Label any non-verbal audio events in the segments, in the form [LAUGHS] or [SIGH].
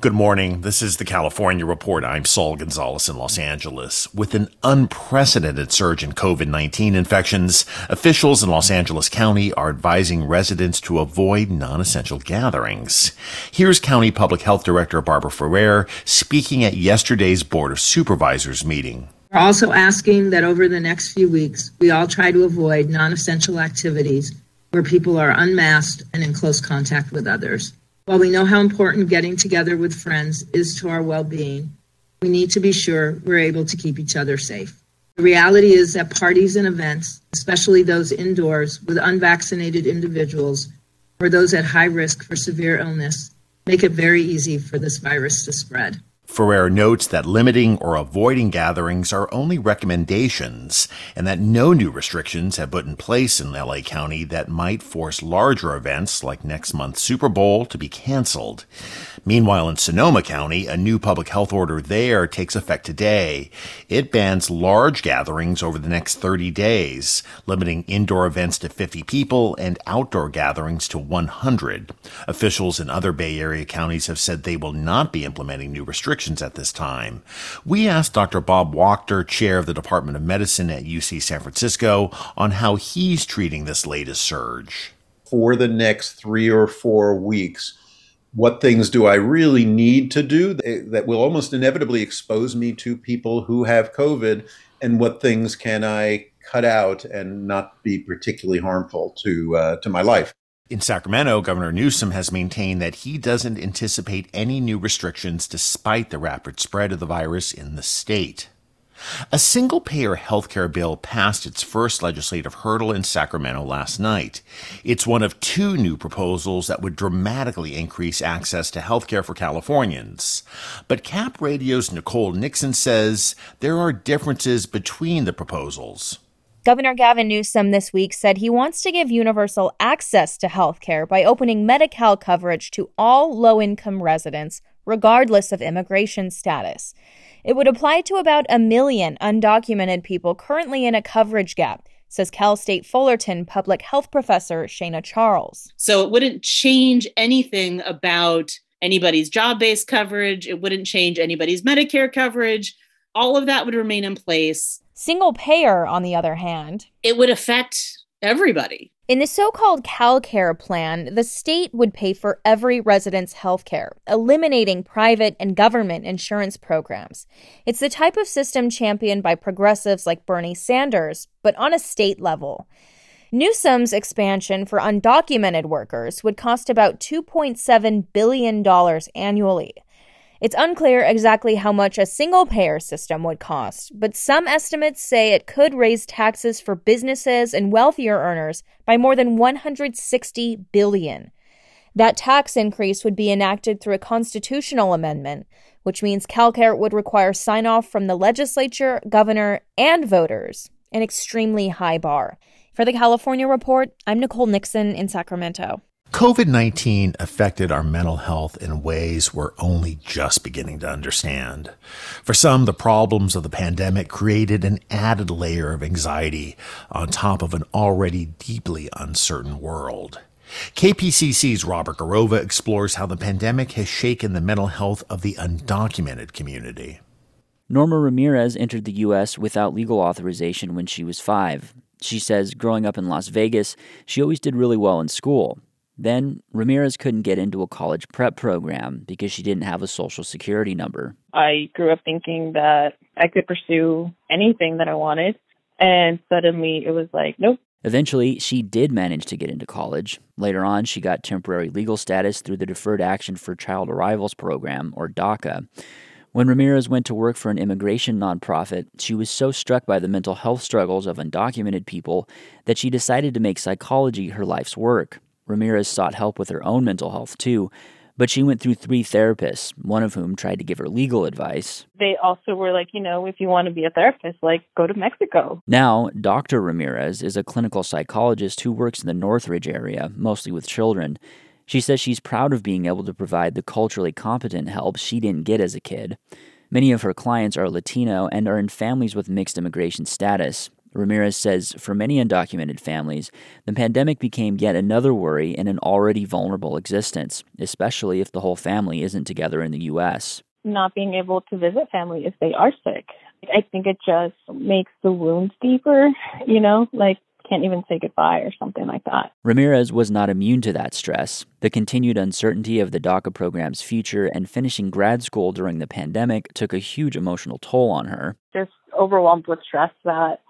Good morning. This is the California Report. I'm Saul Gonzalez in Los Angeles. With an unprecedented surge in COVID-19 infections, officials in Los Angeles County are advising residents to avoid non-essential gatherings. Here's County Public Health Director Barbara Ferrer speaking at yesterday's Board of Supervisors meeting. We're also asking that over the next few weeks, we all try to avoid non-essential activities where people are unmasked and in close contact with others. While we know how important getting together with friends is to our well being, we need to be sure we're able to keep each other safe. The reality is that parties and events, especially those indoors with unvaccinated individuals or those at high risk for severe illness, make it very easy for this virus to spread. Ferrer notes that limiting or avoiding gatherings are only recommendations and that no new restrictions have been put in place in LA County that might force larger events like next month's Super Bowl to be canceled. Meanwhile, in Sonoma County, a new public health order there takes effect today. It bans large gatherings over the next 30 days, limiting indoor events to 50 people and outdoor gatherings to 100. Officials in other Bay Area counties have said they will not be implementing new restrictions at this time. We asked Dr. Bob Wachter, chair of the Department of Medicine at UC San Francisco, on how he's treating this latest surge. For the next three or four weeks, what things do I really need to do that will almost inevitably expose me to people who have COVID, and what things can I cut out and not be particularly harmful to uh, to my life. In Sacramento, Governor Newsom has maintained that he doesn't anticipate any new restrictions despite the rapid spread of the virus in the state. A single payer healthcare bill passed its first legislative hurdle in Sacramento last night. It's one of two new proposals that would dramatically increase access to healthcare for Californians. But CapRadio's Nicole Nixon says there are differences between the proposals. Governor Gavin Newsom this week said he wants to give universal access to health care by opening Medi Cal coverage to all low income residents, regardless of immigration status. It would apply to about a million undocumented people currently in a coverage gap, says Cal State Fullerton public health professor Shana Charles. So it wouldn't change anything about anybody's job based coverage, it wouldn't change anybody's Medicare coverage. All of that would remain in place. Single payer, on the other hand, it would affect everybody. In the so called CalCare plan, the state would pay for every resident's health care, eliminating private and government insurance programs. It's the type of system championed by progressives like Bernie Sanders, but on a state level. Newsom's expansion for undocumented workers would cost about $2.7 billion annually. It's unclear exactly how much a single payer system would cost, but some estimates say it could raise taxes for businesses and wealthier earners by more than 160 billion. That tax increase would be enacted through a constitutional amendment, which means CalCare would require sign off from the legislature, governor, and voters, an extremely high bar. For the California Report, I'm Nicole Nixon in Sacramento. COVID 19 affected our mental health in ways we're only just beginning to understand. For some, the problems of the pandemic created an added layer of anxiety on top of an already deeply uncertain world. KPCC's Robert Garrova explores how the pandemic has shaken the mental health of the undocumented community. Norma Ramirez entered the U.S. without legal authorization when she was five. She says growing up in Las Vegas, she always did really well in school. Then, Ramirez couldn't get into a college prep program because she didn't have a social security number. I grew up thinking that I could pursue anything that I wanted. And suddenly it was like, nope. Eventually, she did manage to get into college. Later on, she got temporary legal status through the Deferred Action for Child Arrivals program, or DACA. When Ramirez went to work for an immigration nonprofit, she was so struck by the mental health struggles of undocumented people that she decided to make psychology her life's work. Ramirez sought help with her own mental health too, but she went through three therapists, one of whom tried to give her legal advice. They also were like, you know, if you want to be a therapist, like go to Mexico. Now, Dr. Ramirez is a clinical psychologist who works in the Northridge area, mostly with children. She says she's proud of being able to provide the culturally competent help she didn't get as a kid. Many of her clients are Latino and are in families with mixed immigration status. Ramirez says for many undocumented families, the pandemic became yet another worry in an already vulnerable existence, especially if the whole family isn't together in the U.S. Not being able to visit family if they are sick. I think it just makes the wounds deeper, you know, like can't even say goodbye or something like that. Ramirez was not immune to that stress. The continued uncertainty of the DACA program's future and finishing grad school during the pandemic took a huge emotional toll on her. Just overwhelmed with stress that,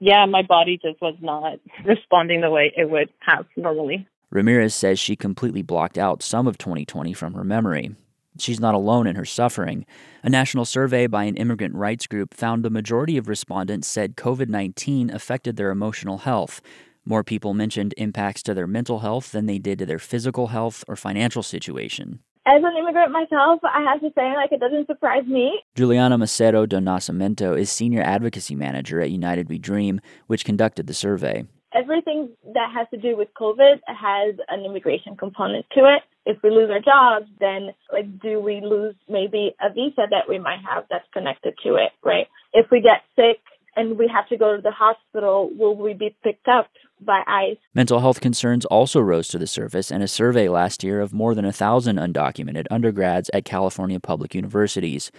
yeah, my body just was not [LAUGHS] responding the way it would have normally. Ramirez says she completely blocked out some of 2020 from her memory. She's not alone in her suffering. A national survey by an immigrant rights group found the majority of respondents said COVID 19 affected their emotional health. More people mentioned impacts to their mental health than they did to their physical health or financial situation. As an immigrant myself, I have to say, like, it doesn't surprise me. Juliana Macedo do Nascimento is Senior Advocacy Manager at United We Dream, which conducted the survey everything that has to do with COVID has an immigration component to it. If we lose our jobs, then like, do we lose maybe a visa that we might have that's connected to it, right? If we get sick and we have to go to the hospital, will we be picked up by ICE? Mental health concerns also rose to the surface in a survey last year of more than a thousand undocumented undergrads at California public universities.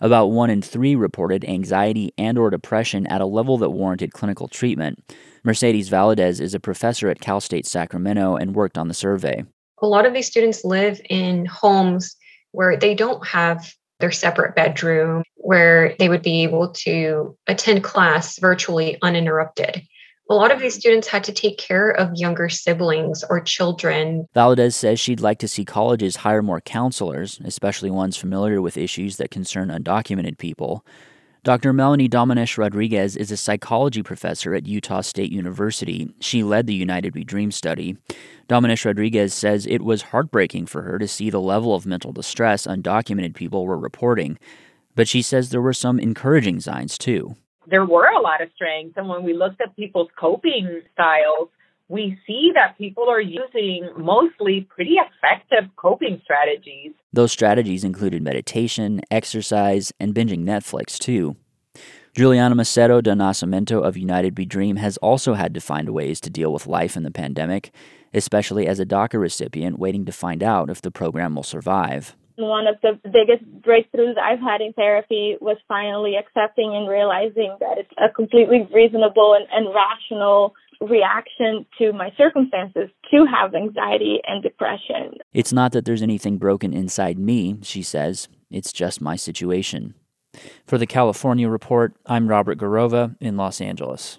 About one in three reported anxiety and or depression at a level that warranted clinical treatment. Mercedes Valadez is a professor at Cal State Sacramento and worked on the survey. A lot of these students live in homes where they don't have their separate bedroom, where they would be able to attend class virtually uninterrupted a lot of these students had to take care of younger siblings or children. Valadez says she'd like to see colleges hire more counselors, especially ones familiar with issues that concern undocumented people. Dr. Melanie Domenech Rodriguez is a psychology professor at Utah State University. She led the United We Dream study. Domenech Rodriguez says it was heartbreaking for her to see the level of mental distress undocumented people were reporting. But she says there were some encouraging signs, too there were a lot of strengths. And when we looked at people's coping styles, we see that people are using mostly pretty effective coping strategies. Those strategies included meditation, exercise, and binging Netflix, too. Juliana Macedo do Nascimento of United We Dream has also had to find ways to deal with life in the pandemic, especially as a DACA recipient waiting to find out if the program will survive one of the biggest breakthroughs I've had in therapy was finally accepting and realizing that it's a completely reasonable and, and rational reaction to my circumstances to have anxiety and depression. It's not that there's anything broken inside me, she says. It's just my situation. For the California Report, I'm Robert Garrova in Los Angeles.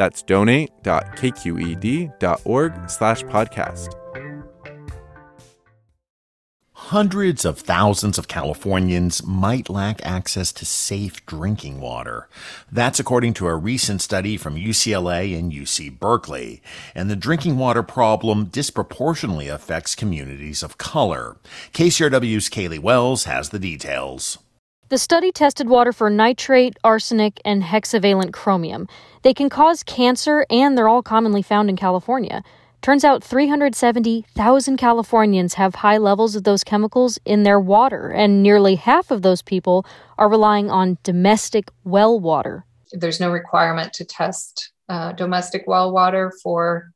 That's donate.kqed.org slash podcast. hundreds of thousands of Californians might lack access to safe drinking water. That's according to a recent study from UCLA and UC Berkeley. And the drinking water problem disproportionately affects communities of color. KCRW's Caleigh Wells has the details. The study tested water for nitrate, arsenic, and hexavalent chromium. They can cause cancer, and they're all commonly found in California. Turns out 370,000 Californians have high levels of those chemicals in their water, and nearly half of those people are relying on domestic well water. There's no requirement to test uh, domestic well water for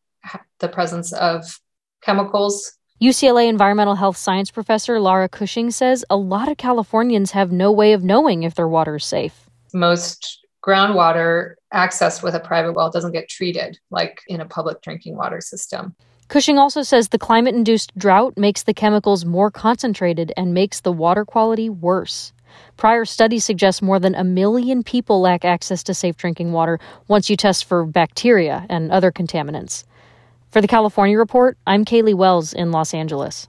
the presence of chemicals. UCLA environmental health science professor Lara Cushing says a lot of Californians have no way of knowing if their water is safe. Most groundwater accessed with a private well doesn't get treated like in a public drinking water system. Cushing also says the climate induced drought makes the chemicals more concentrated and makes the water quality worse. Prior studies suggest more than a million people lack access to safe drinking water once you test for bacteria and other contaminants. For the California Report, I'm Caleigh Wells in Los Angeles.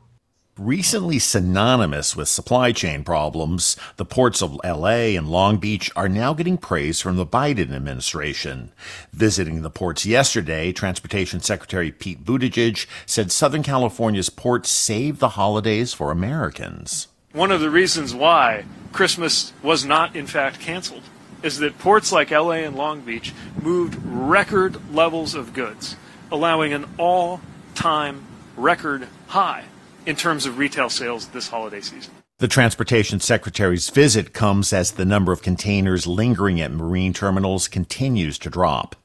Recently synonymous with supply chain problems, the ports of LA and Long Beach are now getting praise from the Biden administration. Visiting the ports yesterday, Transportation Secretary Pete Buttigieg said Southern California's ports saved the holidays for Americans. One of the reasons why Christmas was not, in fact, canceled is that ports like LA and Long Beach moved record levels of goods, allowing an all time record high in terms of retail sales this holiday season. The Transportation Secretary's visit comes as the number of containers lingering at marine terminals continues to drop.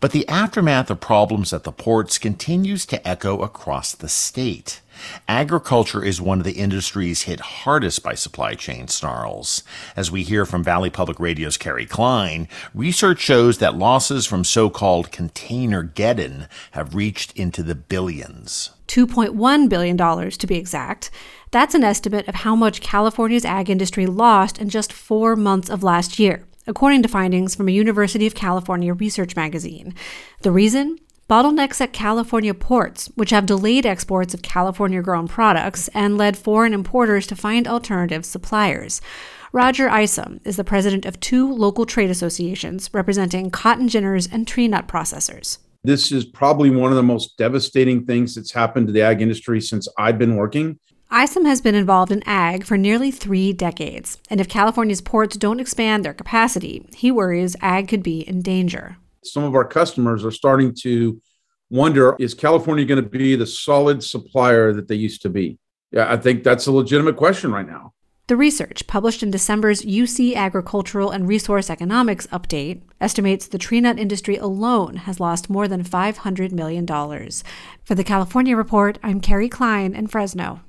But the aftermath of problems at the ports continues to echo across the state. Agriculture is one of the industries hit hardest by supply chain snarls. As we hear from Valley Public Radio's Kerry Klein, research shows that losses from so-called containergeddon have reached into the billions. $2.1 billion to be exact. That's an estimate of how much California's ag industry lost in just four months of last year, according to findings from a University of California research magazine. The reason? Bottlenecks at California ports, which have delayed exports of California grown products and led foreign importers to find alternative suppliers. Roger Isom is the president of two local trade associations representing cotton ginners and tree nut processors. This is probably one of the most devastating things that's happened to the ag industry since I've been working. Isom has been involved in ag for nearly three decades, and if California's ports don't expand their capacity, he worries ag could be in danger. Some of our customers are starting to wonder is California going to be the solid supplier that they used to be? Yeah, I think that's a legitimate question right now. The research, published in December's UC Agricultural and Resource Economics Update, estimates the tree nut industry alone has lost more than $500 million. For the California Report, I'm Kerry Klein in Fresno.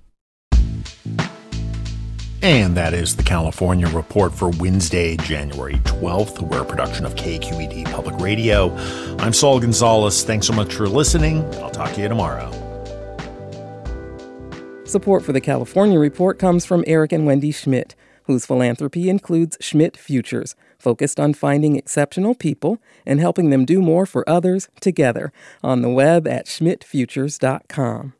And that is the California Report for Wednesday, January 12th. We're a production of KQED Public Radio. I'm Saul Gonzalez. Thanks so much for listening. I'll talk to you tomorrow. Support for the California Report comes from Eric and Wendy Schmidt, whose philanthropy includes Schmidt Futures, focused on finding exceptional people and helping them do more for others together on the web at schmidtfutures.com.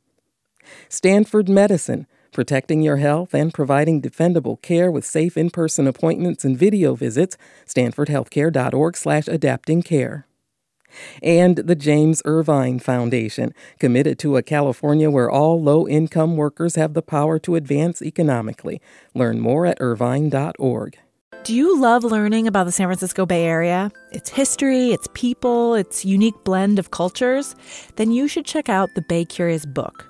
Stanford Medicine, protecting your health and providing defendable care with safe in-person appointments and video visits, stanfordhealthcare.org slash adapting care and the James Irvine Foundation, committed to a California where all low income workers have the power to advance economically. Learn more at irvine.org. Do you love learning about the San Francisco Bay Area? Its history, its people, its unique blend of cultures? Then you should check out the Bay Curious book.